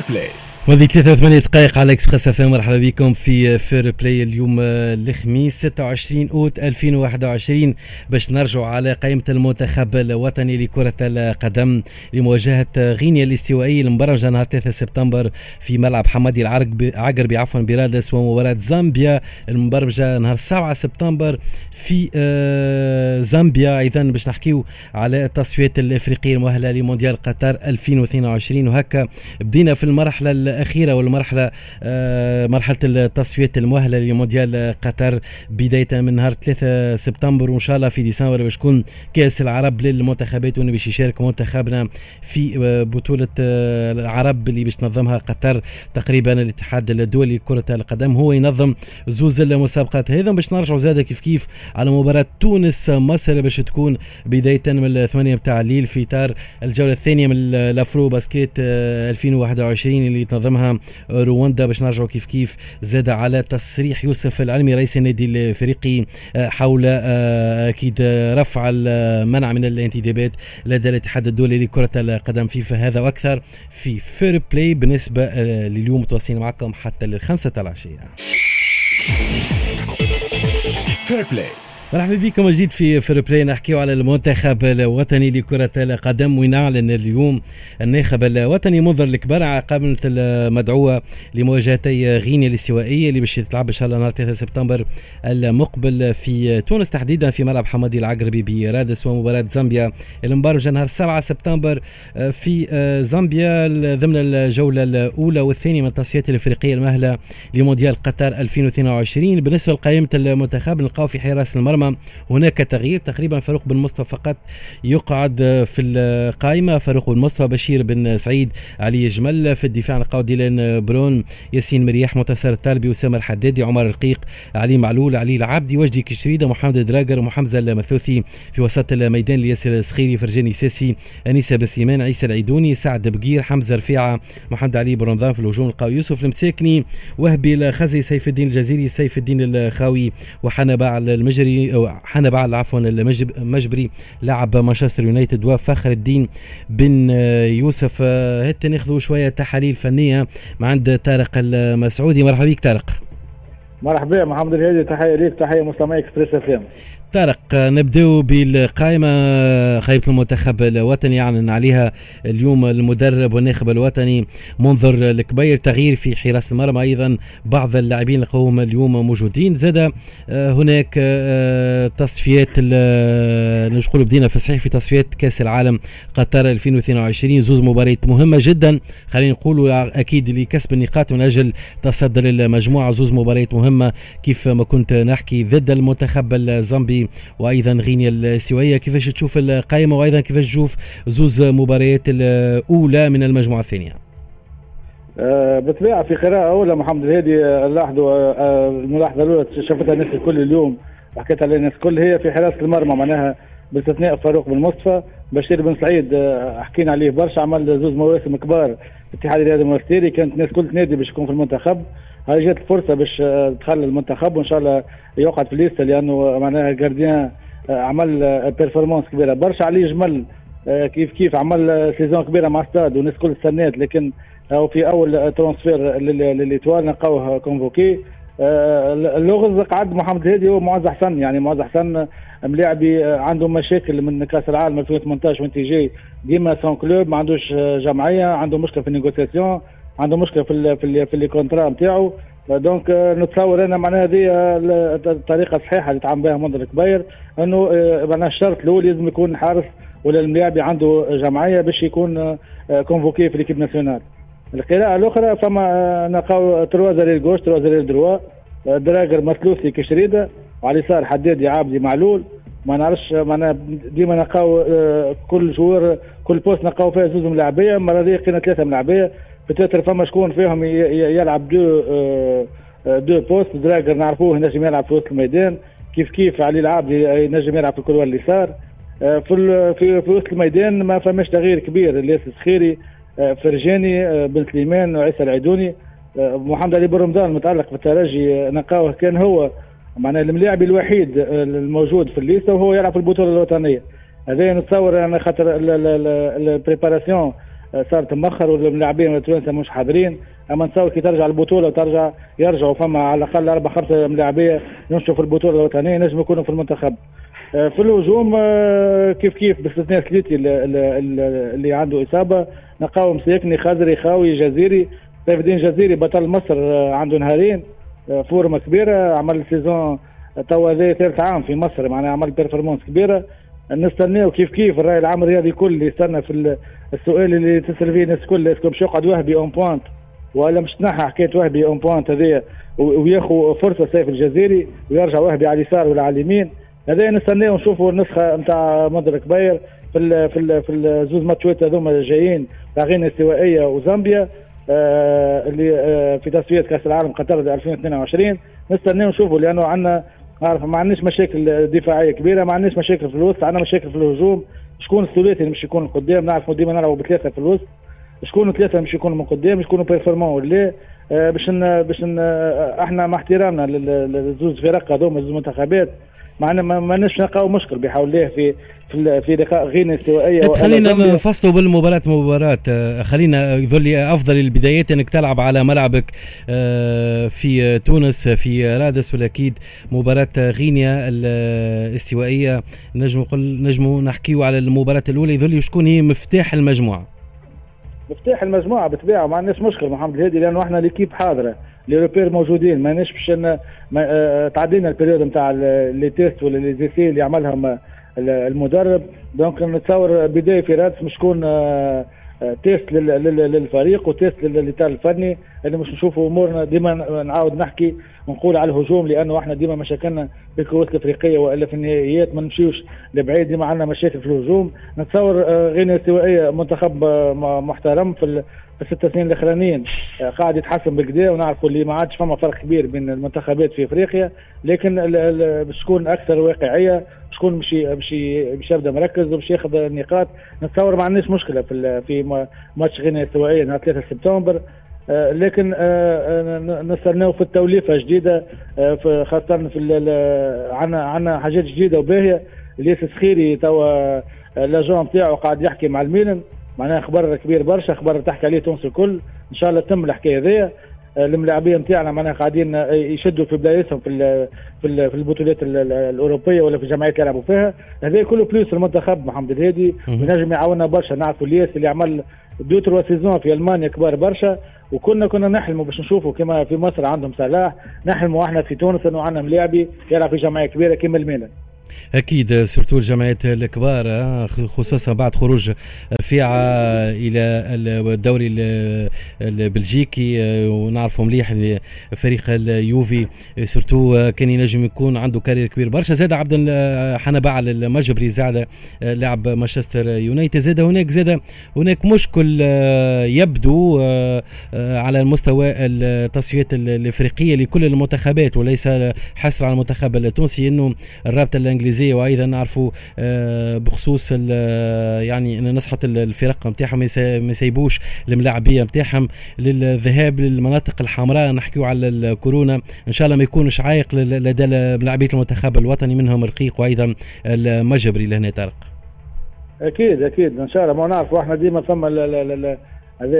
Fair Play وهذه 83 دقائق على Express FM مرحبا بكم في Fair Play اليوم الخميس 26 أوت 2021 باش نرجع على قائمة المنتخب الوطني لكرة القدم لمواجهة غينيا الاستوائية المبرمجه نهار 3 سبتمبر في ملعب حمادي العقربي عفوا برادس ومباراة زامبيا. المبرمجه نهار 7 سبتمبر في آه، زامبيا. أيضا باش نحكيو على التصفيات الإفريقية المؤهلة لمونديال قطر 2022 وهكا بدينا في المرحلة الأخيرة والمرحلة آه، مرحلة التصفيات المؤهلة لمونديال قطر. بداية من نهار 3 سبتمبر وإن شاء الله في ديسمبر باش تكون كأس العرب للمنتخبات باش يشارك منتخبنا في آه، بطولة آه، العرب اللي باش تنظمها قطر. تقريبا الاتحاد الدولي لكرة القدم هو ينظم زوز المسابقات. هذا باش نرجعوا زاد كيف كيف على مباراة تونس مصر باش تكون بداية من الثمانية بتاع الليل في إطار الجولة الثانية من ال AfroBasket 2021 اللي تنظمها رواندا باش نرجعوا كيف كيف زادة على تصريح يوسف العلمي رئيس النادي الافريقي آه، حول آه، أكيد رفع المنع من الانتدابات لدى الاتحاد الدولي لكرة القدم فيفا هذا وأكثر في Fair Play بالنسبة آه، لليوم متواصلين معكم حتى للخمسة العشية. Fair Play مرحبا بكم جديد في Fair Play نحكيو على المنتخب الوطني لكرة القدم ونعلن اليوم الناخب الوطني منظر الكبار عقابة المدعوة لمواجهتي غينيا الاستوائية اللي باش تلعب إن شاء الله نهار 3 سبتمبر المقبل في تونس تحديدا في ملعب حمادي العقربي برادس ومباراة زامبيا المبارجة نهار 7 سبتمبر في زامبيا ضمن الجولة الأولى والثانية من التصفيات الأفريقية المهلة لمونديال قطر 2022 بالنسبة لقائمة المنتخب نلقاو في حراس المرمى المرمى هناك تغيير تقريبا فاروق بن مصطفى فقط يقعد في القائمة. فاروق بن مصطفى بشير بن سعيد علي جمل في الدفاع نلقاو ديلان برون ياسين مرياح منتصر الطالبي أسامة الحدادي عمر الرقيق علي معلول علي العبدي وجدي كشريدة محمد دراجر وحمزة المثلوثي. في وسط الميدان ياسر السخيري فرجاني ساسي أنيس بن سليمان عيسى العيدوني سعد بقير حمزة رفيعة محمد علي بن رمضان في الهجوم نلقاو يوسف المساكني وهبي الخزري سيف الدين الجزيري سيف الدين الخاوي وحنبع المجري حان بعد عفوا المجبري لاعب مانشستر يونايتد وفخر الدين بن يوسف. هات ناخذوا شوية تحاليل فنية مع عند طارق المسعودي. مرحبا بك طارق. مرحبا محمد الهادي تحية ليك تحية مستمعي إكسبريس إف طارق نبداو بالقائمة. خيبة المنتخب الوطني أعلن عليها اليوم المدرب والناخب الوطني منظر الكبير تغيير في حراسة المرمى أيضا. بعض اللاعبين لقوهم اليوم موجودين. زاد آه، هناك آه، تصفيات نقول بدينا في الصحيح في تصفيات كأس العالم قطر 2022 زوز مباريات مهمة جدا. خلينا نقولوا أكيد لكسب النقاط من أجل تصدر المجموعة زوز مباريات مهمة كيف ما كنت نحكي ضد المنتخب الزامبي. وأيضا غينيا السويه كيفاش تشوف القائمة وأيضا كيفاش تشوف زوز مباريات الأولى من المجموعة الثانية؟ أه بالطبيعة في قراءه أولى محمد الهادي آه، لاحظوا أه الملاحظة الأولى شافتها الناس الكل اليوم حكيتها للناس الكل هي في حراسه المرمى معناها باستثناء فاروق بن مصطفى بشير بن سعيد حكينا عليه برشا عمل زوز مواسم كبار. اتحاد الرياضي المونستيري كانت الناس كل تنادي باش يكون في المنتخب. هاي جات الفرصة باش آه، تخلي المنتخب وإن شاء الله يقعد في ال liste لأنه معناها gardien آه، عمل performances آه، كبيرة. برشا علي جمل كيف كيف عمل saison كبيرة مع ستاد والناس كل استنات لكن في أول transfert لل Étoile نلقاوه convoqué اللغز قعد محمد الهادي هو معز حسن. يعني معز حسن ملاعبي عنده مشاكل من كأس العالم 2018 وانت جاي ديما sans club ما عندوش جمعية عنده مشكلة في ال négociation عنده مشكلة في ال في ال في ال contrat نتاعو donc نتصور أنا معناها هذه الطريقة الصحيحه اللي تعامل بها منذر كبير. إنه آه، معناها الشرط الأول لازم يكون حارس ولا الملاعبي عنده جمعية باش يكون convoqué آه، في l'équipe nationale القراءة الأخرى فما آه، نلقاو trois arrières gauches trois arrières droits دراجر مثلوثي كشريدة وعلى اليسار حدادي عابدي معلول. ما نعرفش معناها ديما نلقاو كل شهور كل poste نلقاو فيها زوز ملاعبية المره هذه لقينا ثلاثة ملاعبية. peut-être فما شكون فيهم يلعب deux آه، آه، deux postes. دراجر نعرفوه نجم يلعب في وسط الميدان. كيف كيف علي العابدي ينجم يلعب في الكره اليسار آه، في في في وسط الميدان ما فماش تغيير كبير. الياس السخيري فرجاني بن سليمان وعيسى العيدوني محمد علي بن رمضان متعلق في الترجي نقاوه كان هو. معناها الملاعب الوحيد الموجود في ال liste وهو يلعب في البطولة الوطنية. هذا نتصور أنا خاطر ال préparation صارت مؤخر واللاعبين التوانسه مش حاضرين. أما نتصور كي ترجع البطولة وترجع يرجعوا فما على الأقل أربع خمسة لاعبيه يمشوا في البطولة الوطنية نجم يكونوا في المنتخب. في الهجوم كيف كيف؟ باستثناء سليتي اللي عنده إصابة. نلقاو مساكني خزري خاوي جزيري. سيف الدين جزيري بطل مصر عنده نهارين. فورمة كبيرة. عمل saison توا هذا ثالث عام في مصر معناها عمل performances كبيرة. نستناو كيف كيف. الرأي العام الرياضي الكل يستنى في السؤال اللي تسأل فيه الناس الكل est-ce que باش يقعد وهبي en pointe ولا مش تنحى حكايه وهبي en pointe هذايا وياخذ فرصة سيف الجزيري. ويرجع وهبي على اليسار ولا على اليمين. هذا نستناو نشوفوا النسخة نتاع منذر كبير في ال في ال في الزوز ماتشات هذوما جايين تاع غينيا وزامبيا آه اللي آه في تصفيات كأس العالم قطر 2022 نستناو نشوفوا لأنه عندنا عارف ما عندناش مشاكل دفاعية كبيرة ما عندناش مشاكل في الوسط عندنا مشاكل في الهجوم. شكون الثلاثي اللي مش يكون قدام نعرف ديما نلعبوا بثلاثة في الوسط. شكون ثلاثة مش يكونوا من قدام؟ شكون بيرفورمون ولا آه باش باش إحنا مع احترامنا للزوز فرق هذوما الزوز منتخبات معنا ما نش نلقاو مشكل بحول الله في في في لقاء غينيا استوائيه خلينا نفصلوا بالمباراة مباراة خلينا يظل أفضل البدايات إنك تلعب على ملعبك في تونس في رادس والاكيد مباراة غينيا الاستوائية. نجم نقول نجموا نحكيوا على المباراة الأولى يظل شكون هي مفتاح المجموعة. مفتاح المجموعة بالطبيعه ما عندناش مشكل محمد الهادي لأنه إحنا l'équipe حاضرة. les repères موجودين ماناش باش تعدينا ال période نتاع les tests ولا les essais اللي عملهم المدرب. donc نتصور بداية في رادس مش تكون test للفريق و test للإطار الفني. اللي مش نشوفوا أمورنا ديما نعاود نحكي ونقول على الهجوم لأنه إحنا ديما مشاكلنا في الكروت الإفريقية وإلا في النهائيات ما نمشيوش لبعيد. ديما عندنا مشاكل في الهجوم. نتصور غينيا الاستوائيه منتخب محترم في الست سنين الأخرانيين. قاعد يتحسن بالكدا ونعرفوا اللي ما عادش فما فرق كبير بين المنتخبات في إفريقيا. لكن باش تكون أكثر واقعية شكون باش باش باش يبدأ مركز وباش ياخذ النقاط. نتصور ما عندناش مشكلة في في ماتش غينيا الاستوائيه نهار 3 سبتمبر. لكن نستناو في التوليفة جديدة خاصة في عندنا عندنا حاجات جديدة وباهية. الياس سخيري توا لاجون نتاعو قاعد يحكي مع الميلان. معناها خبر كبير برشا خبر تحكي عليه تونس الكل. إن شاء الله تم الحكاية هذيا. الملاعبيه نتاعنا معناها قاعدين يشدوا في بلايصهم في في في البطولات الأوروبية ولا في الجمعيات اللي يلعبوا فيها. هذا كله plus المنتخب محمد الهادي ونجم يعاوننا برشا. نعرفوا الياس اللي عمل deux trois saisons في ألمانيا كبار برشا. وكنا كنا نحلموا باش نشوفوا كما في مصر عندهم صلاح. نحلموا إحنا في تونس إنه عندنا ملاعبي يلعب في جمعية كبيرة كما الميلان. أكيد surtout الجمعيات الكبار خصوصا بعد خروج رفيعه إلى الدوري البلجيكي ونعرفوا مليح فريق اليوفي. surtout كان ينجم يكون عنده carrière كبير. برشا زاد عبد حنبعل المجبري زاد لاعب مانشستر يونايتد. زاد هناك زاد هناك مشكل يبدو على المستوى التصفيات الإفريقية لكل المنتخبات وليس حصر على المنتخب التونسي إنه الرابطة الإنجليزية وأيضا نعرفوا بخصوص يعني نصحت الفرق نتاعهم ما يسيبوش الملاعبية نتاعهم للذهاب للمناطق الحمراء. نحكيو على الكورونا. إن شاء الله ما يكونش عائق لدى ملاعبية المنتخب الوطني منهم رقيق وأيضا المجبري لهنا طارق أكيد أكيد. إن شاء الله. ما نعرف إحنا ديما ثم هذه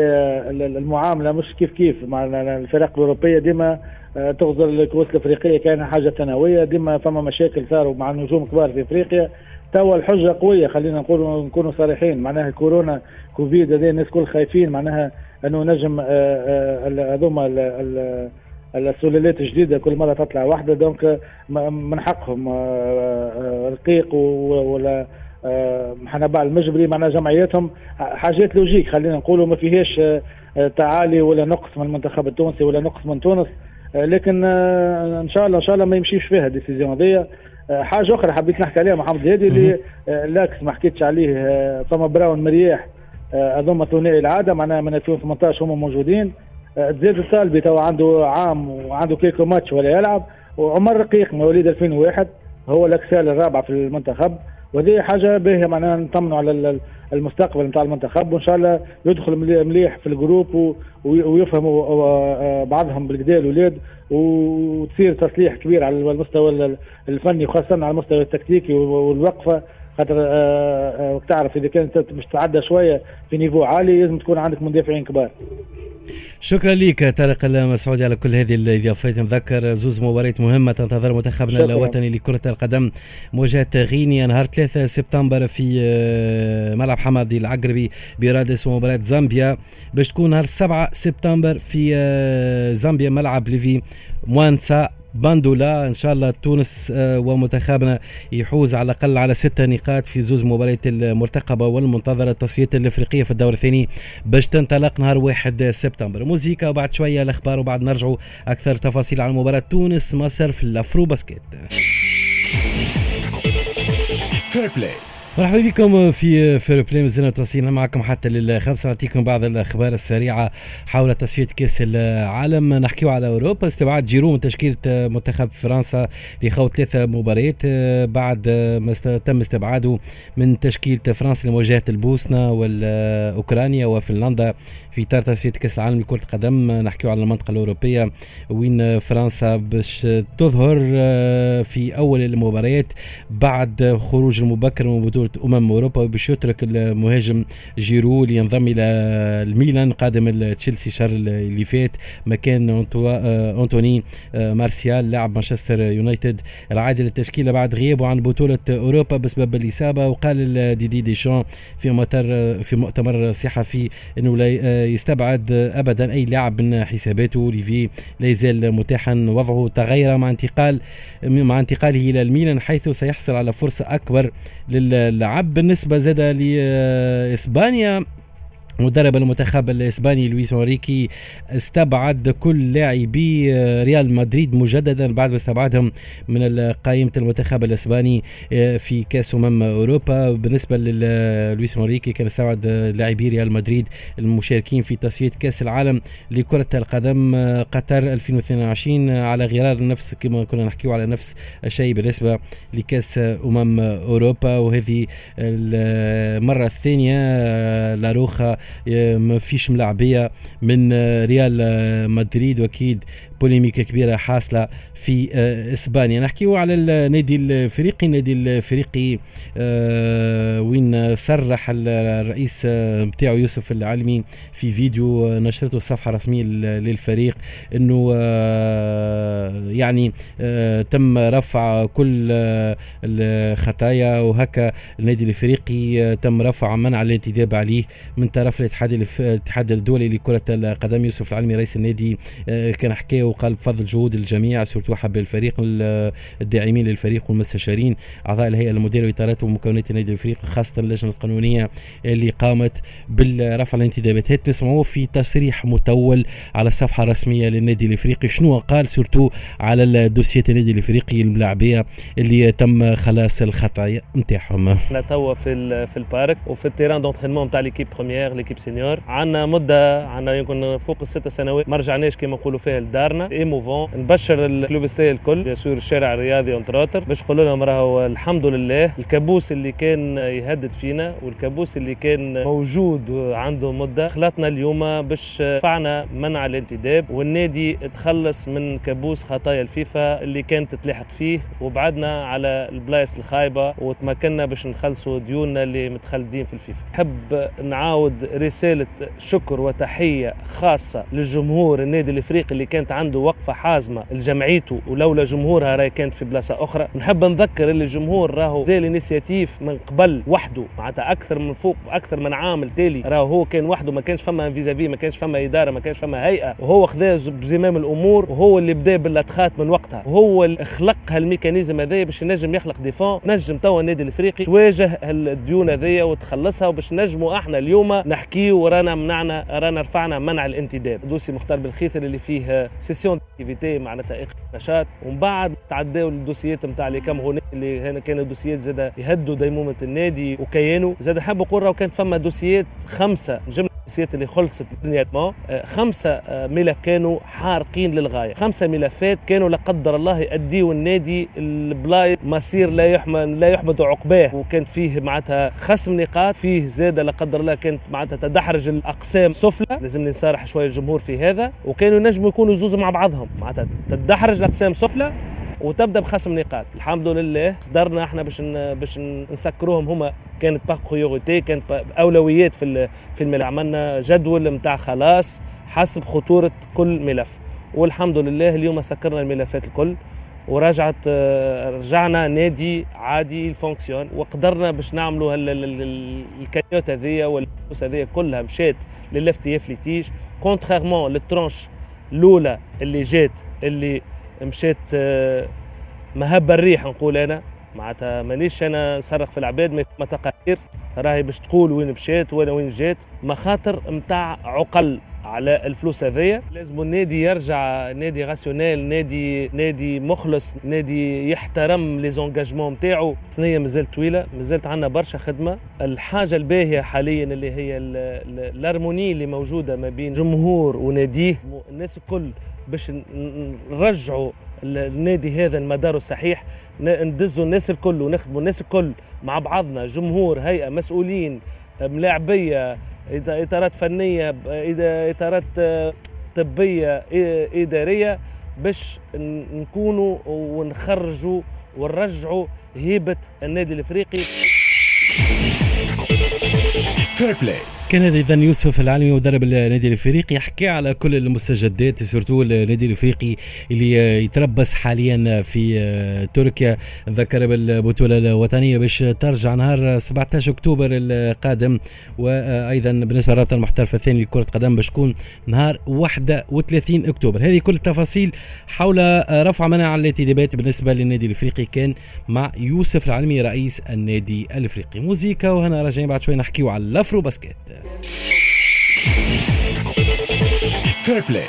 المعاملة مش كيف كيف. مع الفرق الأوروبية ديما تغزر الكؤوس الأفريقية كان حاجة ثانوية ديما فما مشاكل صاروا مع نجوم كبار في أفريقيا. توا الحجة قوية خلينا نقول نكونوا صريحين. معناها كورونا كوفيد هذه الناس كل خايفين. معناها أنه نجم هذوما السلالات الجديدة كل مرة تطلع واحدة. donc من حقهم رقيق ولا حنبعل المجبري معنا جمعياتهم حاجات logique خلينا نقولوا ما فيهاش تعالي ولا نقص من المنتخب التونسي ولا نقص من تونس. لكن إن شاء الله إن شاء الله ما يمشيش فيها ال décision هذيا حاجة أخرى حبيت نحكي عليها محمد هادي اللي l'axe ما حكيتش عليه فما برون مرياح هذوما ثنائي العادة معناها من 2018 هما موجودين. زيد الطالبي تو عنده عام وعنده quelques matchs ولا يلعب وعمر رقيق مواليد 2001 هو ال axial الرابع في المنتخب. وهذه حاجة باهية معناها نطمنوا على المستقبل نتاع المنتخب وإن شاء الله يدخل مليح في ال groupe ويفهموا بعضهم بالكدا الاولاد وتصير تصليح كبير على المستوى الفني وخاصة على المستوى التكتيكي والوقفة خاطر تعرف إذا كانت باش تعدى شوية في نيفو عالي لازم تكون عندك مدافعين كبار. شكرا لك طارق المسعودي على كل هذه الإضافات. نذكر زوز مباريات مهمة تنتظر منتخبنا الوطني لكرة القدم مواجهة غينيا نهار 3 سبتمبر في آه، ملعب حمادي العقربي برادس ومباراه زامبيا. باش تكون نهار 7 سبتمبر في آه، زامبيا ملعب ليفي مواناواسا. باندولا. إن شاء الله تونس آه، ومنتخبنا يحوز على الأقل على ستة نقاط في زوز مباريات المرتقبة والمنتظرة التصفيات الإفريقية في الدور الثاني باش تنطلق نهار 1 سبتمبر. موزيكا وبعد شوية الأخبار وبعد نرجعوا أكثر تفاصيل على مباراة تونس مصر في الأفرو بلاي مرحبا بكم في Fair Play مازلنا متواصلين معكم حتى للخمسة. نعطيكم بعض الأخبار السريعة حول تصفية كأس العالم. نحكيو على أوروبا استبعاد جيرو من تشكيلة منتخب فرنسا لخوض ثلاثة مباريات. بعد ما تم استبعاده من تشكيلة فرنسا لمواجهة البوسنة والأوكرانيا وفنلندا في إطار تصفية كأس العالم لكرة القدم. نحكيو على المنطقة الأوروبية وين فرنسا باش تظهر آه، في أول المباريات بعد خروج المبكر من بطوله أمم أوروبا باش يترك المهاجم جيرو لينضم إلى الميلان قادم تشيلسي الشهر اللي فات. مكان آه، انتوني آه، مارسيال لاعب مانشستر يونايتد. العائد للتشكيلة بعد غيابه عن بطولة أوروبا بسبب الإصابة وقال ديدييه ديشان في مؤتمر في مؤتمر صحفي إنه لا يستبعد ابدا أي لاعب من حساباته. ليفي لا يزال متاحا وضعه تغير مع انتقال مع انتقاله إلى الميلان حيث سيحصل على فرصة أكبر للعب بالنسبة زاد لإسبانيا. مدرب المنتخب الإسباني لويس انريكي استبعد كل لاعبي آه، ريال مدريد مجددا بعد ما استبعدهم من قائمه المنتخب الإسباني آه، في كأس أمم أوروبا. بالنسبة للويس انريكي كان استبعد لاعبي ريال مدريد المشاركين في تصفية كأس العالم لكرة القدم آه، قطر 2022 على غرار نفس كما كنا نحكيو على نفس الشيء بالنسبة لكأس أمم أوروبا. وهذه المرة الثانية لاروخا ما فيش ملاعبية من ريال مدريد وأكيد بوليميكا كبيرة حاصلة في آه، إسبانيا. نحكيو على النادي الافريقي النادي الافريقي آه، وين صرح الرئيس نتاعو يوسف العلمي في فيديو نشرته الصفحة الرسمية للفريق إنه آه، يعني تم رفع كل الخطايا. وهكا النادي الافريقي تم رفع منع الانتداب عليه من طرف الاتحاد الاتحاد الدولي لكرة القدم. يوسف العلمي رئيس النادي كان حكى وقال بفضل جهود الجميع سورتو حب الفريق الداعمين للفريق والمستشارين أعضاء الهيئة المديرة واطارات ومكونات النادي الافريقي خاصة اللجنة القانونية اللي قامت بالرفع الانتدابات. هات تسمعوه في تصريح متول على الصفحة الرسمية للنادي الإفريقي؟ شنو قال surtout على الدوسيات النادي الإفريقي الملاعبيه اللي تم خلاص الخطايا نتاعهم؟ إحنا في في ال parc وفي ال terrain d'entraînement نتاع l'équipe première l'équipe senior. عندنا مدة عندنا يمكن فوق الست سنوات. ما رجعناش كما نقولوا فيها لدارنا. تاعنا ايموفون نبشر ال clubistes الكل. bien sûr الشارع الرياضي entre autres باش نقول لهم راهو الحمد لله. الكابوس اللي كان يهدد فينا والكابوس اللي كان موجود عنده مدة. خلطنا اليوم باش رفعنا منع الانتداب. والنادي تخلص من كابوس خطايا الفيفا اللي كانت تتلاحق فيه. وبعدنا على البلايص الخايبة. وتمكنا باش نخلصوا ديوننا اللي متخلدين في الفيفا. حب نعاود رسالة شكر وتحية خاصة للجمهور النادي الإفريقي اللي كانت عنده وقفة حازمة لجمعيته ولولا جمهورها راهي كانت في بلاصة أخرى. نحب نذكر اللي الجمهور راهو خذا l'initiative من قبل وحده معناتها أكثر من فوق أكثر من عام تالي راهو هو كان وحده ما كانش فما vis-à-vis ما كانش فما إدارة ما كانش فما هيئة. وهو خذا بزمام الأمور وهو اللي بدأ بالادخات من وقتها. وهو اللي خلق هال mécanisme هذايا باش ينجم يخلق des fonds. نجم توا النادي الإفريقي تواجه الديون هذيا وتخلصها وباش نجموا إحنا اليوم نحكيو ورانا منعنا رانا رفعنا منع الانتداب dossier مختار بالخيثر اللي فيه cessation d'activité معناتها نشاط ومن بعد تعداو الدوسيات نتاع les Camerounais اللي هنا كانوا دوسيات زاد يهدوا ديمومه النادي وكيانه زاد حاب نقول راهو كانت فما دوسيات خمسة. جمله اللي خلصت دنياتما آه، خمسة آه، ملف كانوا حارقين للغاية. خمسة ملفات كانوا لا قدر الله يأديوا النادي البلايص مسير لا يحمد لا يحمد عقباه. وكان فيه معناتها خصم نقاط. فيه زاد لا قدر الله كانت معناتها تدحرج الأقسام سفلى. لازم نصارح شوية الجمهور في هذا. وكانوا ينجموا يكونوا زوز مع بعضهم. معناتها تدحرج الأقسام سفلى. وتبدأ بخصم نقاط. الحمد لله قدرنا إحنا باش باش نسكروهم هما. كانت par priorité كانت أولويات في في الملعب عملنا جدول نتاع خلاص حسب خطورة كل ملف. والحمد لله اليوم سكرنا الملفات الكل ورجعت رجعنا نادي عادي il fonctionne وقدرنا باش نعملوا الكيوت هذيا والفلوس هذيا كلها مشات لل FTF litige contrairement لل tranche الأولى اللي جات اللي مشات مهب الريح نقول أنا. معناتها مانيش أنا نصرخ في العباد ما تقارير راهي باش تقول وين مشات وين وين جات مخاطر نتاع عقل. على الفلوس هذيا. لازم النادي يرجع نادي rationnel نادي نادي مخلص نادي يحترم les engagements نتاعو. ثنيه مازالت طويلة مازالت عندنا برشا خدمة. الحاجة الباهية حاليا اللي هي الارموني اللي موجودة ما بين جمهور وناديه. الناس الكل باش نرجعوا النادي هذا المدار الصحيح. ندزوا الناس الكل ونخدموا الناس الكل مع بعضنا. جمهور هيئة مسؤولين ملاعبية إطارات فنية إطارات طبية إدارية باش نكونوا ونخرجوا ونرجعوا هيبة النادي الإفريقي. كان هذا اذا يوسف العلمي مدرب النادي الإفريقي يحكي على كل المستجدات surtout النادي الإفريقي اللي يتربص حاليا في تركيا. ذكر بالبطولة الوطنية باش ترجع نهار 17 أكتوبر القادم. وأيضا بالنسبة للرابطه المحترفه الثاني لكرة القدم باش تكون نهار 31 أكتوبر. هذه كل التفاصيل حول رفع منع الانتدابات بالنسبة للنادي الإفريقي كان مع يوسف العلمي رئيس النادي الإفريقي. موزيكا وهنا راجعين بعد شوي نحكيو على ال AfroBasket. Fair Play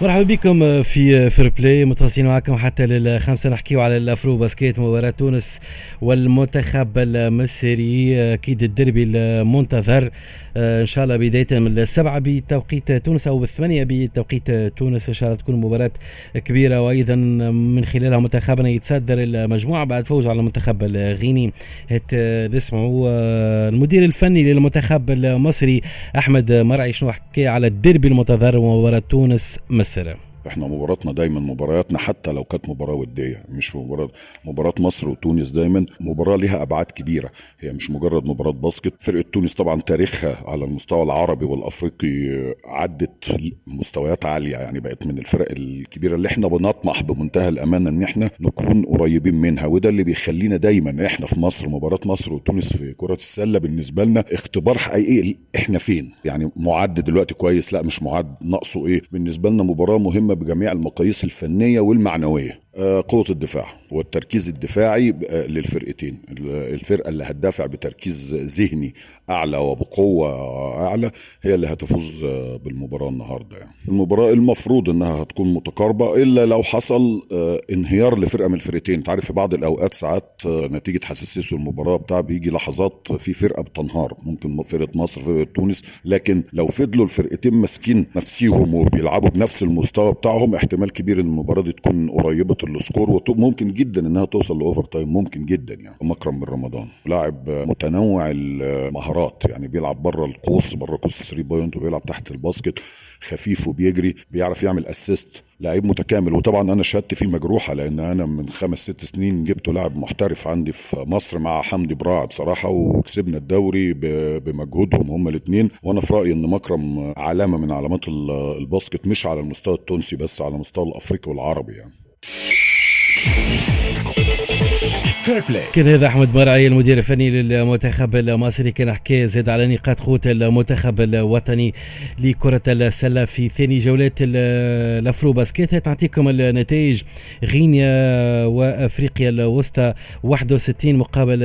مرحبا بكم في Fair Play متواصلين معكم حتى للخمسة. نحكيو على ال AfroBasket مباراة تونس والمنتخب المصري. أكيد الدربي المنتظر إن شاء الله بداية من السبعة بتوقيت تونس أو بالثمانية بتوقيت تونس. إن شاء الله تكون مباراة كبيرة وأيضا من خلالها منتخبنا يتصدر المجموعة بعد فوز على المنتخب الغيني. هت نسمعوا المدير الفني للمنتخب المصري أحمد مرعي شنو حكى على الدربي المنتظر ومباراة تونس مصر السلام إحنا مباراتنا دايما مبارياتنا حتى لو كانت مباراة ودية مش مباراة مباراة مصر وتونس دايما مباراة لها أبعاد كبيرة. هي مش مجرد مباراة basket. فرقة تونس طبعا تاريخها على المستوى العربي والأفريقي عدت مستويات عالية يعني بقت من الفرق الكبيرة اللي إحنا بنطمح بمنتهى الامانه إن إحنا نكون قريبين منها. وده اللي بيخلينا دايما إحنا في مصر مباراة مصر وتونس في كرة السلة بالنسبة لنا اختبار حقيقي إحنا فين؟ يعني معد دلوقتي كويس لا مش معد ناقصه إيه؟ بالنسبة لنا مباراة مهمة بجميع المقاييس الفنية والمعنوية. قوة الدفاع. والتركيز الدفاعي للفرقتين. الفرقة اللي هتدافع بتركيز ذهني أعلى وبقوة أعلى هي اللي هتفوز بالمباراة النهاردة يعني. المباراة المفروض إنها هتكون متقاربة إلا لو حصل انهيار لفرقة من الفرقتين. تعرف في بعض الأوقات ساعات نتيجة حساسية المباراة بتاع بيجي لحظات في فرقة بتنهار. ممكن فرقة مصر فرقة تونس لكن لو فضلوا الفرقتين ماسكين نفسيهم وبيلعبوا بنفس المستوى بتاعهم احتمال كبير إن المباراة دي تكون قريبة ال score وممكن جدا إنها توصل ل overtime ممكن جدا يعني. مكرم بن رمضان. لاعب متنوع المهارات يعني بيلعب بره القوس بره قوس 3 point وبيلعب تحت ال basket خفيف وبيجري بيعرف يعمل assist لعيب متكامل. وطبعا أنا شهادتي فيه مجروحة لأن أنا من خمس ست سنين جبته لاعب محترف عندي في مصر مع حمدي براع بصراحة وكسبنا الدوري بمجهودهم هما الاثنين وأنا في رأيي إن مكرم علامة من علامات ال basket مش على المستوى التونسي بس على المستوى الأفريقي والعربي يعني. كان هذا أحمد مرعي المدير الفني للمنتخب المصري؟ كان حكى زاد على نقاط قوه المنتخب الوطني لكرة السلة في ثاني جولات ال AfroBasket. نعطيكم النتائج. غينيا وأفريقيا الوسطى 61 مقابل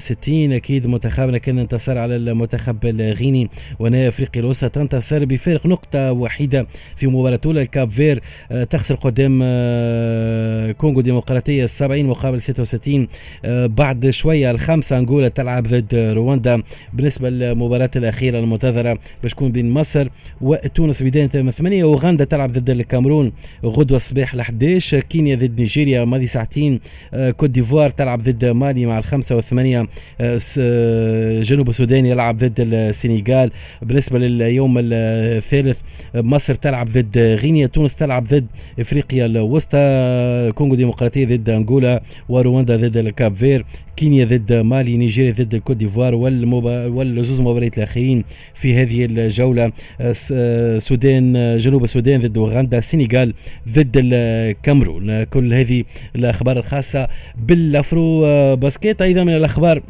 60 أكيد منتخبنا كان انتصر على المنتخب الغيني وأنا أفريقيا الوسطى تنتصر بفارق نقطة وحيده في مباراة أولى. ال Cap-Vert تخسر قدام كونغو ديمقراطية 70 مقابل 66 بعد شوية الخامسة انغولا تلعب ضد رواندا. بالنسبة للمباراة الأخيرة المنتظرة باش تكون بين مصر وتونس بداية 8 اوغندا تلعب ضد الكاميرون غدوة الصباح ل 11 كينيا ضد نيجيريا ماضي ساعتين. كوت ديفوار تلعب ضد مالي مع الخمسة والثمانيه جنوب السودان يلعب ضد السنغال. بالنسبة لليوم الثالث مصر تلعب ضد غينيا تونس تلعب ضد إفريقيا الوسطى. كونغو ديمقراطية ضد أنغولا ورواندا ضد ال Cap-Vert كينيا ضد مالي نيجيريا ضد الكوت ديفوار والزوز مباريات الاخرين في هذه الجولة. السودان جنوب السودان ضد أوغندا السنغال ضد الكاميرون. كل هذه الأخبار الخاصة بال AfroBasket أيضا من الأخبار.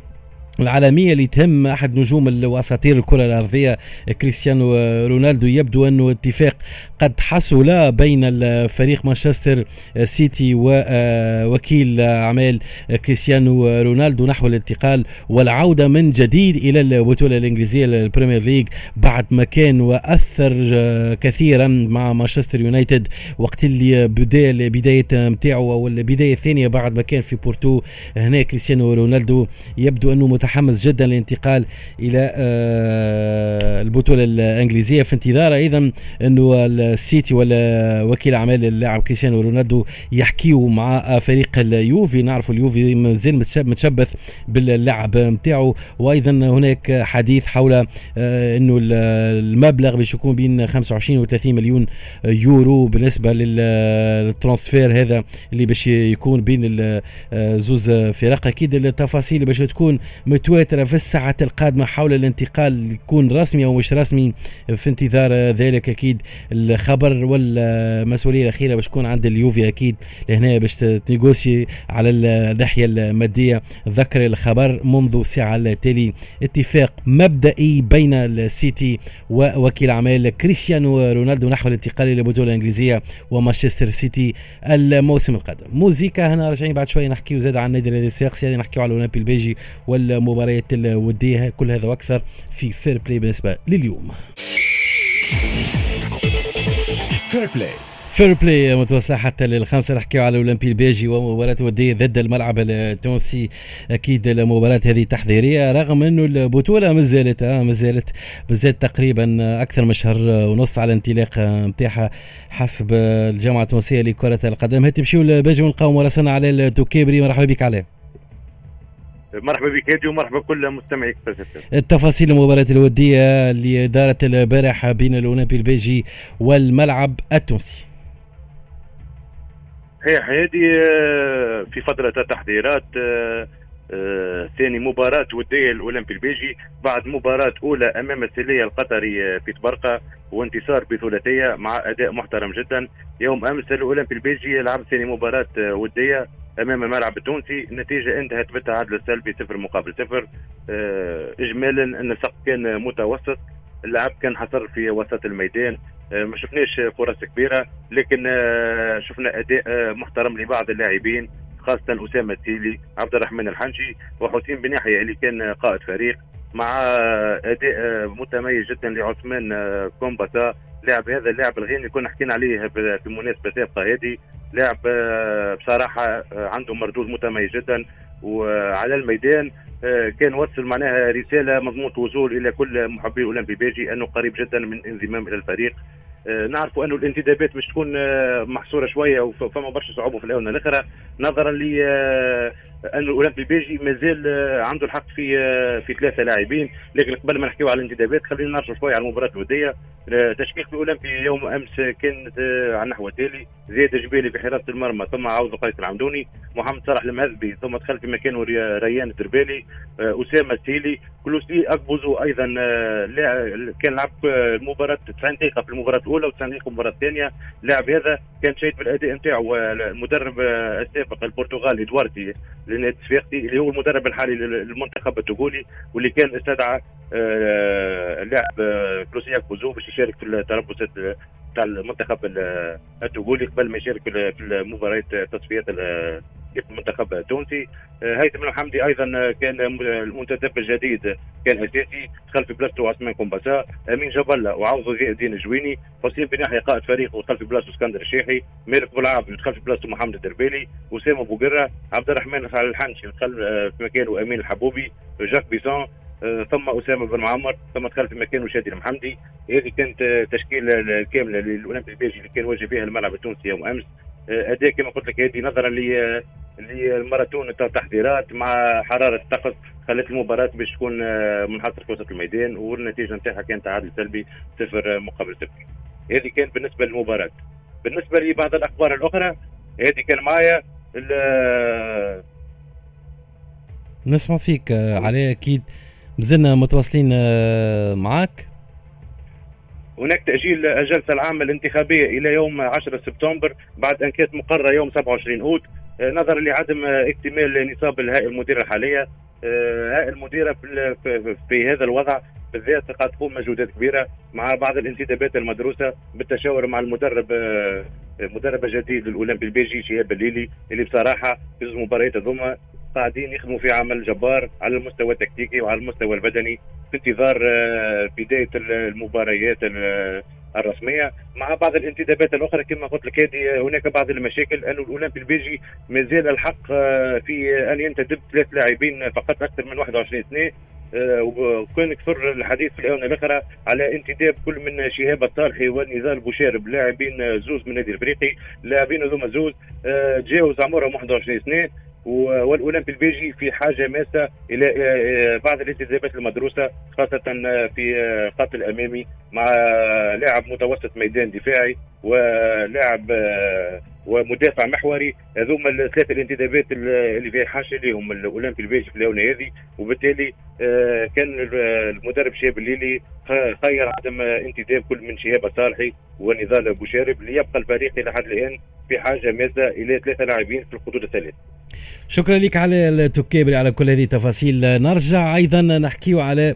العالمية اللي تهم أحد نجوم واساطير الكرة الأرضية كريستيانو رونالدو. يبدو انه اتفاق قد حصل بين الفريق مانشستر سيتي ووكيل أعمال كريستيانو رونالدو نحو الانتقال والعودة من جديد إلى البطولة الإنجليزية ال Premier League. بعد ما كان وأثر كثيرا مع مانشستر يونايتد وقت اللي بدأ البدايه نتاعو أو البداية الثانية بعد ما كان في بورتو هنا كريستيانو رونالدو يبدو أنه متحمس جدا للانتقال إلى آه، البطولة الإنجليزية. في انتظار أيضا أنه السيتي ولا وكيل أعمال اللاعب كريستيانو رونالدو يحكيوا مع فريق اليوفي. نعرف اليوفي مازال متشبث باللعب نتاعو وأيضا هناك حديث حول آه، أنه المبلغ باش يكون بين 25 و 30 مليون يورو بالنسبة لل transfert هذا اللي باش يكون بين آه، زوز فرق. أكيد التفاصيل باش تكون متواتره في الساعات القادمة حول الانتقال يكون رسمي أو مش رسمي في انتظار ذلك أكيد الخبر والمسؤولية الأخيرة باش تكون عند اليوفي أكيد لهنا باش تنيغوسي على الناحية المادية. ذكر الخبر منذ ساعة التالي. اتفاق مبدئي بين السيتي ووكيل اعمال كريستيانو رونالدو نحو الانتقال إلى البطولة الإنجليزية ومانشستر سيتي الموسم القادم. موزيكا هنا راجعين بعد شوية نحكيو زاد عن النادي الصفاقسي سيادي نحكيو على الأولمبي البيجي والمباريات الوديه كل هذا وأكثر في Fair Play بالنسبة لليوم. Fair Play Fair Play متواصلة حتى للخمسة. نحكيو على الأولمبي الباجي ومباراة ودية ضد الملعب التونسي. أكيد المباراة هذه تحضيرية رغم أنه البطولة مازالت آه مازالت مازالت تقريبا أكثر من شهر ونص على انطلاق نتاعها حسب الجامعة التونسية لكرة القدم. هاتي نمشيو لباجي ونلقاو مراسلنا على التوكيبري مرحبا بك عليه مرحبا بك هادي ومرحبا بكل مستمعيك التفاصيل المباراة الودية اللي دارت البارحة بين الأولمبي البيجي والملعب التونسي. هي هذه آه، في فترة التحضيرات آه، آه، ثاني مباراة ودية الأولمبي البيجي بعد مباراة أولى أمام السلية القطري في تبرقة وانتصار بثلاثية مع أداء محترم جدا. يوم أمس الأولمبي البيجي لعب ثاني مباراة ودية. أمام الملعب التونسي. النتيجة انتهت بالتعادل السلبي صفر مقابل صفر. اجمالا أن السقف كان متوسط. اللعب كان حصر في وسط الميدان. آه، ما شفناش فرص كبيرة لكن آه، شفنا أداء آه، محترم لبعض اللاعبين خاصة أسامة التيلي عبد الرحمن الحنجي وحسين بن يحيى اللي كان قائد فريق مع أداء متميز جدا لعثمان كومباسا. لاعب هذا اللاعب الغيني كنا حكينا عليه في مناسبة سابقه هذه. لاعب بصراحة عنده مردود متميز جدا. وعلى الميدان كان وصل معناها رسالة مضمون وصول إلى كل محبي الأولمبي بيجي أنه قريب جدا من انضمام إلى الفريق. آه، نعرفوا أنه الانتدابات مش تكون آه، محصورة شوية وفما برشا صعوبة في الآونة الاخرى نظرا ل آه، أن الاولمبي البيجي مازال عنده الحق في في ثلاثة لاعبين. لكن قبل ما نحكيو على الانتدابات خلينا نرجعوا شوية على المباراة الودية. تشكيل في الاولمبي يوم أمس كان على النحو التالي. زياد جبالي في حراسه المرمى ثم عوض قيس العمدوني. محمد صلاح المهذبي ثم دخل في مكانه ريان الدربالي. أسامة السيلي كلوسي اكبوزو أيضا كان لعب المباراة 90 دقيقة في المباراة الأولى و90 دقيقة في المباراة الثانية. اللاعب هذا كان شايد بالأداء نتاعو المدرب السابق البرتغالي دوارتي. لنادي الصفاقسي اللي هو المدرب الحالي للمنتخب التوغولي واللي كان استدعى اللاعب كلوسي اكبوزو باش يشارك في التربصات تاع المنتخب التوغولي قبل ما يشارك في المباريات تصفيات المنتخب التونسي. هيثم الحمدي أيضا كان المنتدب الجديد كان أساسي دخل في بلاصته عثمان كومباسا أمين جبله وعوض الدين الجويني حسين بن يحيى قائد فريق ودخل في بلاصته اسكندر الشيحي مالك بولعاب دخل في بلاصته محمد الدربيلي اسامه بوقره عبد الرحمن الحنشي دخل في مكانه أمين الحبوبي جاك بيسون آه، ثم أسامة بن معمر ثم دخل في مكانه شادي المحمدي هذه كانت تشكيلة الكامله للأولمبي البيجي اللي كان واجه فيها الملعب التونسي يوم أمس آه، أداء كما قلت لك هذه نظرا للماراثون التحضيرات مع حرارة الطقس خلت المباراة باش تكون آه، منحصرة في وسط الميدان والنتيجة نتاعها كانت تعادل سلبي صفر مقابل صفر. هذه كانت بالنسبة للمباراة. بالنسبة لبعض الأخبار الأخرى هذه كان معايا نسمع فيك علي أكيد مازلنا متواصلين آه، معك هناك تأجيل الجلسة العامة الانتخابية إلى يوم 10 سبتمبر بعد أن كانت مقررة يوم 27 أوت. آه، نظرا لعدم اكتمال نصاب الهيئة المديرة الحالية آه، هيئة المديرة في هذا الوضع بالذات قد تقوم مجهودات كبيرة مع بعض الانتدابات المدروسة بالتشاور مع المدرب مدرب الجديد للأولمبي البيجي شهاب الليلي اللي بصراحة في المباريات هذوما قاعدين يخدموا في عمل جبار على المستوى التكتيكي وعلى المستوى البدني في انتظار آه، بداية المباريات الرسمية مع بعض الانتدابات الأخرى. كما قلت لك هذه آه، هناك بعض المشاكل. انه الأولمبي البيجي ما زال الحق آه، في أن ينتدب ثلاث لاعبين فقط أكثر من 21 سنه وكان كثر الحديث في الآونة الأخرى على انتداب كل من شهاب الطالحي ونزال البوشارب لاعبين زوز من النادي الإفريقي. لاعبين هذوما زوز تجاوز عمرهم 21 سنه والأولمبي البيجي في حاجة ماسة إلى آه، آه، بعض الانتدابات المدروسة خاصة في الخط آه، الامامي مع لاعب متوسط ميدان دفاعي ولاعب ومدافع محوري هذوما الثلاثة الانتدابات اللي في حاجة لهم الأولمبي البيجي في الآونة هذه وبالتالي كان المدرب شهاب الليلي خير عدم انتداب كل من شهاب صالحي ونضال بوشارب ليبقى الفريق إلى حد الآن في حاجة ماسة إلى ثلاثة لاعبين في الخطوط الثلاث. شكرا لك على التكيبري على كل هذه التفاصيل. نرجع أيضا نحكيو على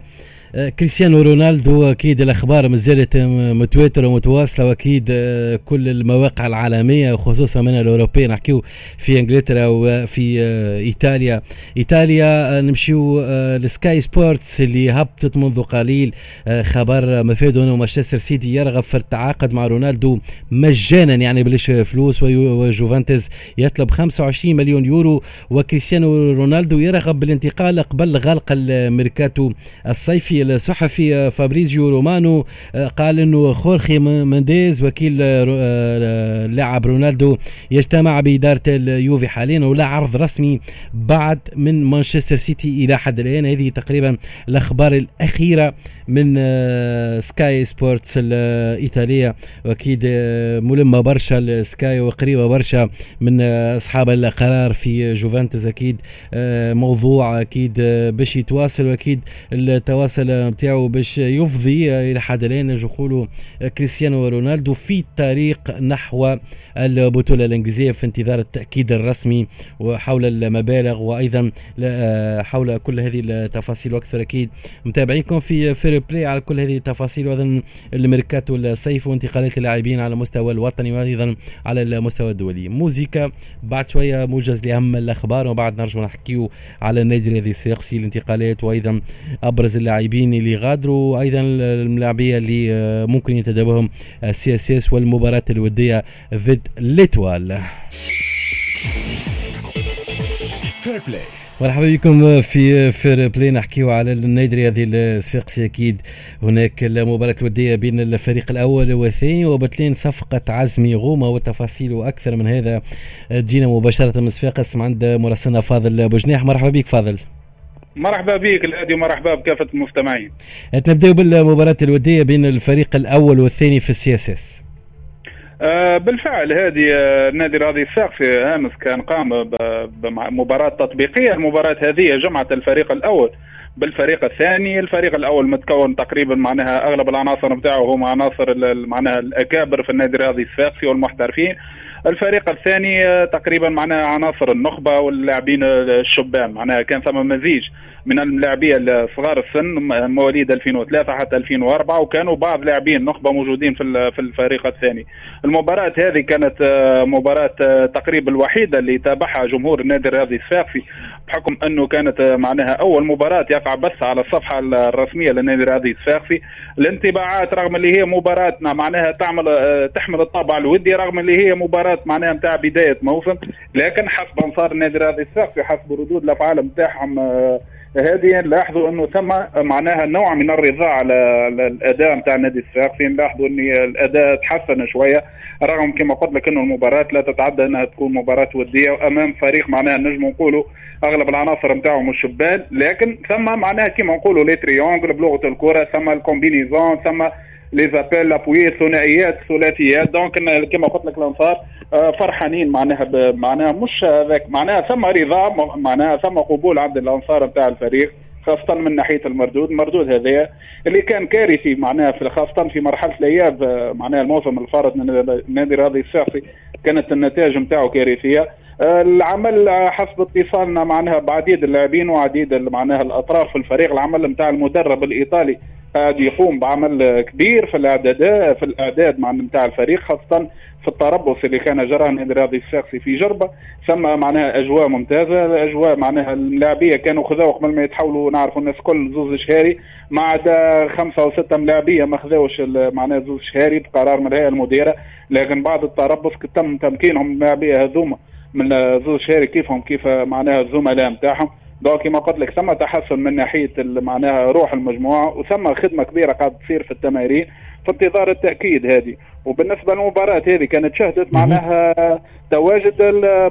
كريستيانو رونالدو أكيد الأخبار ما زالت متواتره ومتواصلة وأكيد آه، كل المواقع العالمية وخصوصا من الاوروبيه نحكيو في إنجلترا وفي آه، إيطاليا. إيطاليا نمشيو ل Sky Sports اللي هبطت منذ قليل. خبر مفاده انه مانشستر سيتي يرغب في التعاقد مع رونالدو مجانا يعني بلاش فلوس وجوفنتوس يطلب 25 مليون يورو. وكريستيانو رونالدو يرغب بالانتقال قبل غلق الميركاتو الصيفي. الصحفي فابريزيو رومانو آه، قال إنه خورخي منديز وكيل اللاعب آه، رونالدو يجتمع بإدارة اليوفي حاليا ولا عرض رسمي بعد من مانشستر سيتي إلى حد الآن. هذه تقريبا الأخبار الأخيرة من Sky آه، Sports الإيطالية. وأكيد ملمه برشا Sky وقريبه برشا من أصحاب القرار في جوفنتوس. أكيد موضوع أكيد باش يتواصل وأكيد التواصل نتاعو باش يفضي إلى حد الان نقولوا كريستيانو رونالدو في الطريق نحو البطولة الإنجليزية في انتظار التأكيد الرسمي وحول المبالغ وأيضا حول كل هذه التفاصيل وأكثر أكيد. متابعينكم في Fair Play على كل هذه التفاصيل وأيضا الميركاتو الصيفي وانتقالات اللاعبين على المستوى الوطني وأيضا على المستوى الدولي. موزيكا بعد شوية موجز لأهم الأخبار وبعد نرجع نحكيو على النادي الرياضي الصفاقسي الانتقالات وأيضا أبرز اللاعبين اللاعبين اللي غادروا أيضا اللاعبيه اللي آه، ممكن ينتدبهم ال CSS والمباراة الودية ضد L'Étoile. مرحبا بكم في Fair Play نحكيو على النادي الرياضي الصفاقسي أكيد هناك المباراة الودية بين الفريق الأول والثاني وبطلان صفقة عزمي غومه والتفاصيل وأكثر من هذا. تجينا مباشرة من صفاقس عند مراسلنا فاضل بوجناح. مرحبا بك فاضل. مرحبا بك الهادي ومرحبا بكافة المستمعين. نبداو بالمباراة الودية بين الفريق الأول والثاني في ال CSS. آه بالفعل هذه آه النادي الرياضي الصفاقسي آمس كان قام بمباراه تطبيقية، المباراة هذه جمعت الفريق الأول بالفريق الثاني الفريق الأول متكون تقريبا معناها أغلب العناصر نتاعو هم عناصر معناها الأكابر في النادي الرياضي الصفاقسي والمحترفين الفريق الثاني آه، تقريبا معناها عناصر النخبة واللاعبين الشبان معناها كان ثم مزيج من اللاعبيه صغار السن مواليد 2003 حتى 2004 وكانوا بعض لاعبين النخبه موجودين في في الفريق الثاني. المباراة هذه كانت آه، مباراة آه، تقريبا الوحيدة اللي تابعها جمهور النادي الرياضي الصفاقسي بحكم أنه كانت معناها أول مباراة يقع بث على الصفحة الرسمية للنادي الرياضي الصفاقسي. الانطباعات رغم اللي هي مباراتنا معناها تعمل تحمل الطابع الودي رغم اللي هي مباراة معناها نتاع بداية موسم لكن حسب أنصار النادي الرياضي الصفاقسي حسب ردود الأفعال نتاعهم آه، هذه نلاحظوا أنه ثم معناها نوع من الرضا على الأداء نتاع النادي الصفاقسي نلاحظوا أن الأداء تحسن شوية رغم كما قلت لك أنه المباراة لا تتعدى أنها تكون مباراة ودية أمام فريق معناها نجم نقولوا أغلب العناصر نتاعهم الشبان لكن ثم معناها كما نقولوا les triangles بلغة الكرة ثم ال combinaisons ثم les appels l'appui ثنائيات ثلاثيات. donc كما قلت لك الانصار فرحانين معناها معناها مش هذاك معناها ثم رضا معناها ثم قبول عند الأنصار نتاع الفريق خاصة من ناحية المردود، المردود هذا اللي كان كارثي معناها في خاصة في مرحلة الأياب آه، معناها الموسم الفارط من النادي الرياضي الشخصي كانت النتائج نتاعو كارثية. آه، العمل حسب اتصالنا معناها بعديد اللاعبين وعديد معناها الأطراف في الفريق العمل نتاع المدرب الإيطالي قاعد يقوم بعمل كبير في الأعداد في الأعداد مع نتاع الفريق خاصة في التربص اللي كان جراه النادي الرياضي الشخصي في جربة. ثم معناها أجواء ممتازة الاجواء معناها اللاعبية كانوا خذاو قبل ما يتحولوا نعرفوا الناس كل زوز شهاري ما عدا خمسة أو ستة ملاعبية ما خذاوش معناها زوز شهاري بقرار من الهيئة المديرة. لكن بعد التربص تم تمكينهم الملاعبيه هذوما من زوز شهاري كيفهم كيف معناها الزملاء نتاعهم. دونك كما قلت لك ثم تحسن من ناحية معناها روح المجموعة وثم خدمة كبيرة قاعدة تصير في التمارين في انتظار التأكيد هذه. وبالنسبة للمباراة هذه كانت شهدت معناها تواجد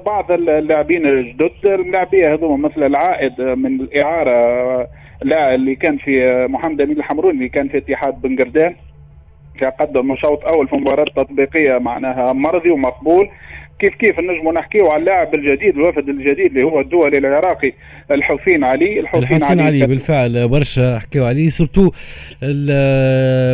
بعض اللاعبين الجدد. اللاعبيه هذوما مثل العائد من الإعارة لا اللي كان في محمد أمين الحمروني اللي كان في اتحاد بن قردان. قدم شوط أول في مباراة تطبيقية معناها مرضي ومقبول. كيف كيف نجموا نحكيو على اللاعب الجديد الوافد الجديد اللي هو الدولي العراقي الحسين علي الحسين, الحسين علي, علي بالفعل برشا حكيو عليه surtout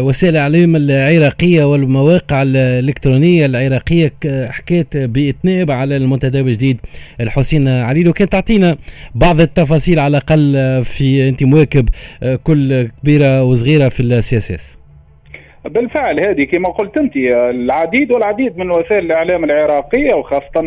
وسائل الإعلام العراقية والمواقع الإلكترونية العراقية حكيت بإطناب على المنتدب الجديد الحسين علي. لو كان تعطينا بعض التفاصيل على الأقل في أنت مواكب كل كبيرة وصغيرة في ال CSS بالفعل هذه كما قلت أنت العديد والعديد من وسائل الإعلام العراقية وخاصة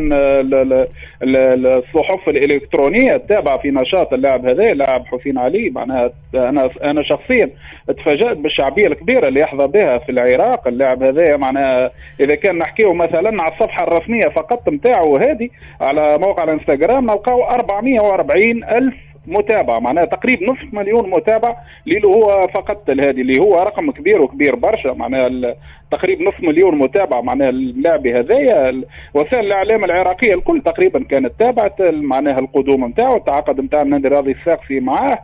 الصحف الإلكترونية التابعة في نشاط اللاعب هذا اللاعب حسين علي. معناها أنا أنا شخصيا تفاجأت بالشعبية الكبيرة اللي يحظى بها في العراق. اللاعب هذا معناها إذا كان نحكيه مثلا على الصفحة الرسمية فقط نتاعو هذه على موقع الإنستغرام نلقاو 440 ألف متابعة معناها تقريبا نصف مليون متابع اللي هو فقط هذه اللي هو رقم كبير وكبير برشا معناها تقريبا نصف مليون متابع معناها اللاعب هذايا وسائل الإعلام العراقية الكل تقريبا كانت تابعت معناها القدوم نتاعو التعاقد نتاع النادي الرياضي الساقسي معاه.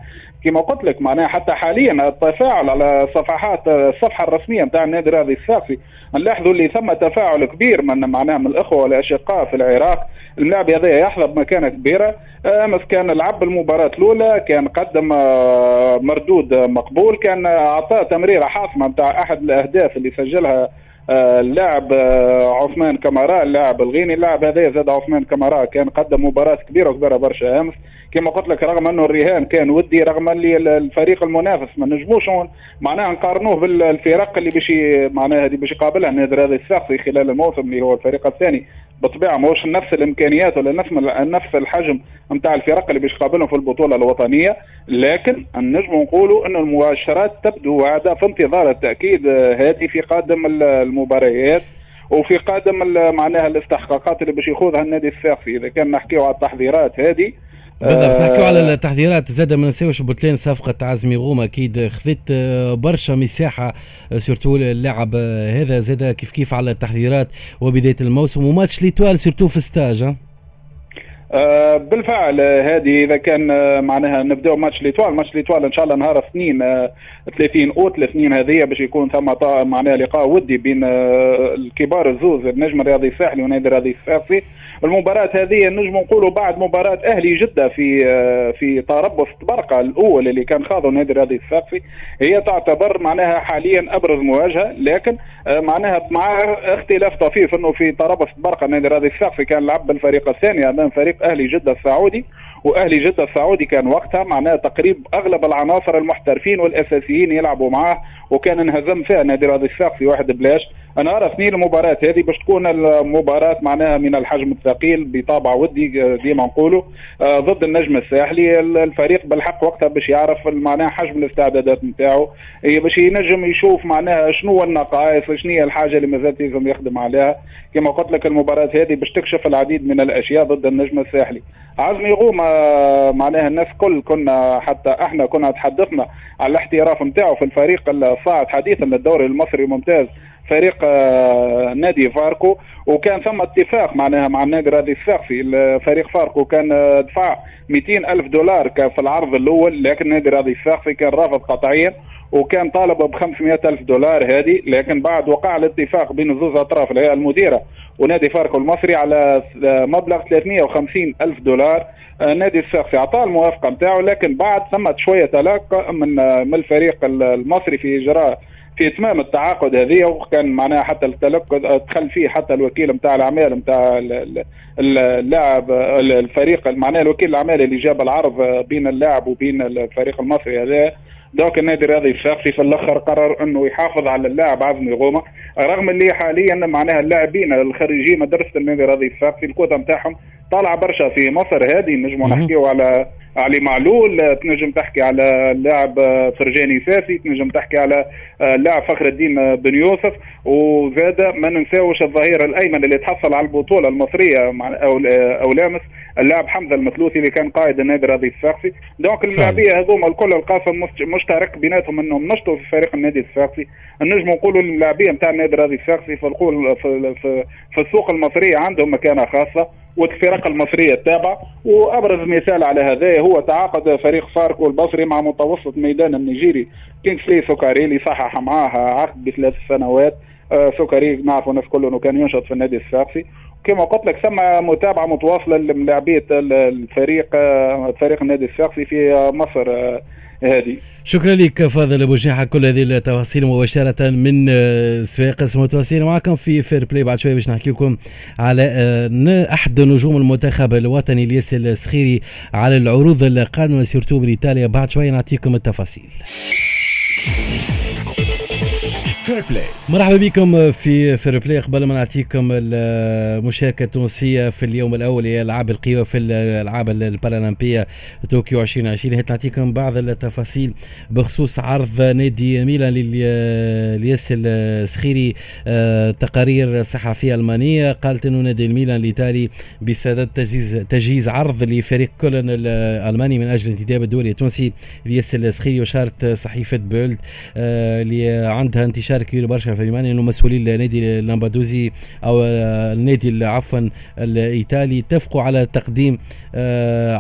كما قلت لك معناها حتى حاليا التفاعل على صفحات الصفحة الرسمية نتاع النادي الرياضي الساقسي نلاحظوا اللي ثم تفاعل كبير من معناها من الإخوة والأشقاء في العراق. اللاعب هذا يحظى بمكانة كبيرة. أمس كان لعب المباراة الأولى كان قدم آه، مردود مقبول كان أعطاه تمريرة حاسمة نتاع أحد الأهداف اللي سجلها آه، اللاعب آه، عثمان كمارا اللاعب الغيني. اللاعب هذا زاد عثمان كمارا كان قدم مباراة كبيرة وكبيرة برشا أمس. كما قلت لك رغم أنه الرهان كان ودي رغم اللي الفريق المنافس ما نجموش معناها نقارنوه بالفرق اللي باش معناها هذه باش يقابلها النادي هذا الساقسي خلال الموسم اللي هو الفريق الثاني. بالطبيعه ماهوش نفس الإمكانيات ولا نفس نفس الحجم نتاع الفرق اللي باش يقابلهم في البطولة الوطنية لكن نجم نقولوا انه المؤشرات تبدو واعده في انتظار التأكيد هذه في قادم المباريات وفي قادم معناها الاستحقاقات اللي باش ياخذها النادي الساقسي إذا كان نحكيو على التحضيرات هذه بالضبط. نحكيو على آه، التحضيرات زاد ما نساوش بوتلين صفقة عزمي غوم أكيد خذت آه، برشا مساحة آه، surtout اللاعب هذا. زاد كيف كيف على التحضيرات وبداية الموسم و match L'Étoile surtout في stage آه. بالفعل. هذه إذا كان آه معناها نبداو match L'Étoile. match L'Étoile إن شاء الله نهار اثنين آه 30 أوت الاثنين هذه باش يكون ثم معناها لقاء ودي بين آه الكبار الزوز النجم الرياضي الساحلي ونادي الرياضي الصفاقسي. المباراة هذه نجم نقولوا بعد مباراة أهلي جدة في آه في تربص طبرقة الأول اللي كان خاضه النادي الرياضي الصفاقسي هي تعتبر معناها حاليا أبرز مواجهة لكن آه معناها مع اختلاف طفيف أنه في طرابلس برقة النادي الرياضي الصافي كان لعب بالفريق الثاني أمام فريق أهلي جدة السعودي. وأهلي جدة السعودي كان وقتها معناها تقريب أغلب العناصر المحترفين والأساسيين يلعبوا معاه وكان انهزم فيها نادي راضي الصافي واحد بلاش. أنا أرى اثنين المباراة هذه باش تكون المباراة معناها من الحجم الثقيل بطابع ودي ديما نقولوا آه ضد النجم الساحلي الفريق بالحق وقتها باش يعرف معناها حجم الاستعدادات نتاعو باش ينجم يشوف معناها شنو النقائص شنو هي الحاجة اللي مازالت لازم يخدم عليها. كما قلت لك المباراة هذه باش تكشف العديد من الأشياء ضد النجم الساحلي. عزمي غوما معناها الناس كل كنا حتى إحنا كنا تحدثنا على الاحتراف نتاعو في الفريق الصاعد حديثا للدوري المصري الممتاز فريق نادي فاركو وكان ثم اتفاق معناها مع النادي الرياضي الساقسي فريق فاركو كان دفع 200 ألف دولار في العرض الأول لكن النادي الرياضي الساقسي كان رافض قطعيا وكان طالب ب 500 ألف دولار هذه لكن بعد وقع الاتفاق بين زوز أطراف الهيئة المديرة ونادي فاركو المصري على مبلغ 350 ألف دولار. نادي الساقسي أعطاه الموافقة نتاعو لكن بعد ثمت شوية تلاقى من من الفريق المصري في إجراء في اتمام التعاقد هذه وكان معناها حتى التلقى دخل فيه حتى الوكيل نتاع الأعمال نتاع اللاعب الفريق معناها الوكيل الأعمال اللي جاب العرض بين اللاعب وبين الفريق المصري هذا. دوك النادي الرياضي الشخصي في الأخر قرر إنه يحافظ على اللاعب عزمي غوما رغم اللي حاليا معناها اللاعبين الخريجين مدرسة النادي الرياضي الشخصي الكوتا نتاعهم طالعه برشا في مصر هذه نجموا نحكيو على علي معلول تنجم تحكي على اللاعب فرجاني ساسي تنجم تحكي على اللاعب فخر الدين بن يوسف. وزاد ما ننساوش الظهير الأيمن اللي تحصل على البطولة المصرية أو أو لامس اللاعب حمزة المثلوثي اللي كان قائد النادي الرياضي الصفاقسي دونك اللاعبيه هذوما الكل القاسم مشترك بيناتهم إنهم نشطوا في فريق النادي الصفاقسي نجم نقولوا اللاعبيه نتاع النادي الرياضي الصفاقسي في, في, في, في السوق المصرية عندهم مكانة خاصة. والفرق المصرية التابعة. وأبرز مثال على هذا هو تعاقد فريق فاركو البصري مع متوسط ميدان النيجيري. كينغسلي سوكاري اللي صحح معاه عقد بثلاث سنوات. آه سوكاري نعرفوا الناس كله انه كان ينشط في النادي الصفاقسي كما قلت لك ثم متابعة متواصلة للاعبيه الفريق فريق النادي الصفاقسي في مصر. هذه شكرا لك فاضل بوجناح على كل هذه التفاصيل مباشرة من صفاقس متواصلين معكم في Fair Play بعد شوية باش نحكي لكم على أحد نجوم المنتخب الوطني الياس السخيري على العروض القادمة surtout من ايطاليا بعد شوية نعطيكم التفاصيل. Fair Play مرحبا بكم في Fair Play قبل ما نعطيكم المشاركة التونسية في اليوم الأول هي ألعاب القوى في الالعاب البارالمبية طوكيو 2020 هات نعطيكم بعض التفاصيل بخصوص عرض نادي ميلان للياس السخيري تقارير صحفية ألمانية. قالت إنه نادي الميلان الايطالي بصدد تجهيز تجهيز عرض لفريق كولن الالماني من أجل الانتداب الدولي التونسي. الياس السخيري وشارت صحيفة بيلد اللي عندها انتشار كبير برشا في المانيا إنه مسؤولين النادي اللومباردي أو النادي عفوا الإيطالي اتفقوا على تقديم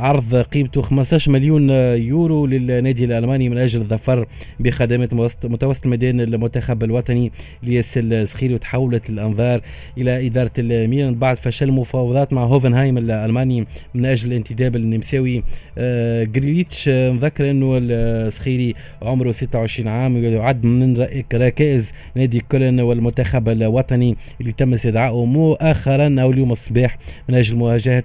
عرض قيمته 15 مليون يورو للنادي الألماني من أجل الظفر بخدمات متوسط الميدان المنتخب الوطني لياس السخيري وتحولت الأنظار إلى إدارة الميلان. بعد فشل مفاوضات مع هوفنهايم الألماني من أجل الانتداب النمساوي جريليتش نذكر إنه السخيري عمره 26 عام ويعد من ركائز نادي كولن والمنتخب الوطني اللي تم استدعائه مؤخرا أو اليوم الصباح من أجل مواجهة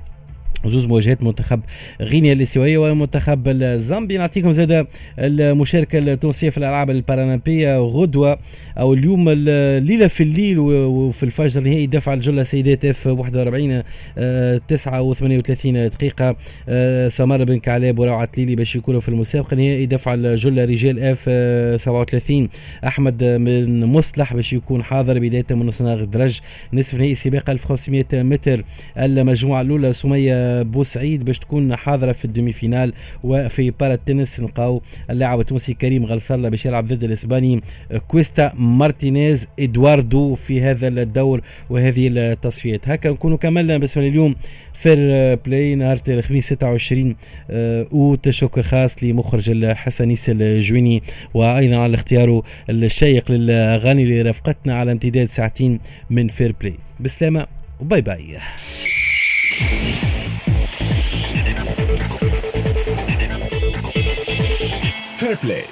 زوز مواجهات منتخب غينيا الاستوائية ومنتخب الزامبي. نعطيكم زاده المشاركة التونسية في الألعاب البارالمبية غدوة أو اليوم الليلة في الليل وفي الفجر نهائي دفع الجله سيدات F 41 9 و38 دقيقة سمر بن كعلاب وروعة التليلي باش يكونوا في المسابقة نهائي دفع الجله رجال F 37 أحمد بن مصلح باش يكون حاضر بداية من نص الدرج نصف نهائي سباق 1500 متر. المجموعة الأولى سمية بوسعيد باش تكون حاضرة في ال demi-finale وفي بارا التنس نلقاو اللاعب التونسي كريم غلصله باش يلعب ضد الإسباني كويستا مارتينيز إدواردو في هذا الدور وهذه التصفيات. هكا نكونوا كملنا بالنسبة اليوم Fair Play نهار الخميس 26 أوت. شكر خاص لمخرج الحصة أنيس الجويني وأيضا على اختياره الشيق للأغاني اللي رافقتنا على امتداد ساعتين من Fair Play بسلامة و bye bye. Fairplay.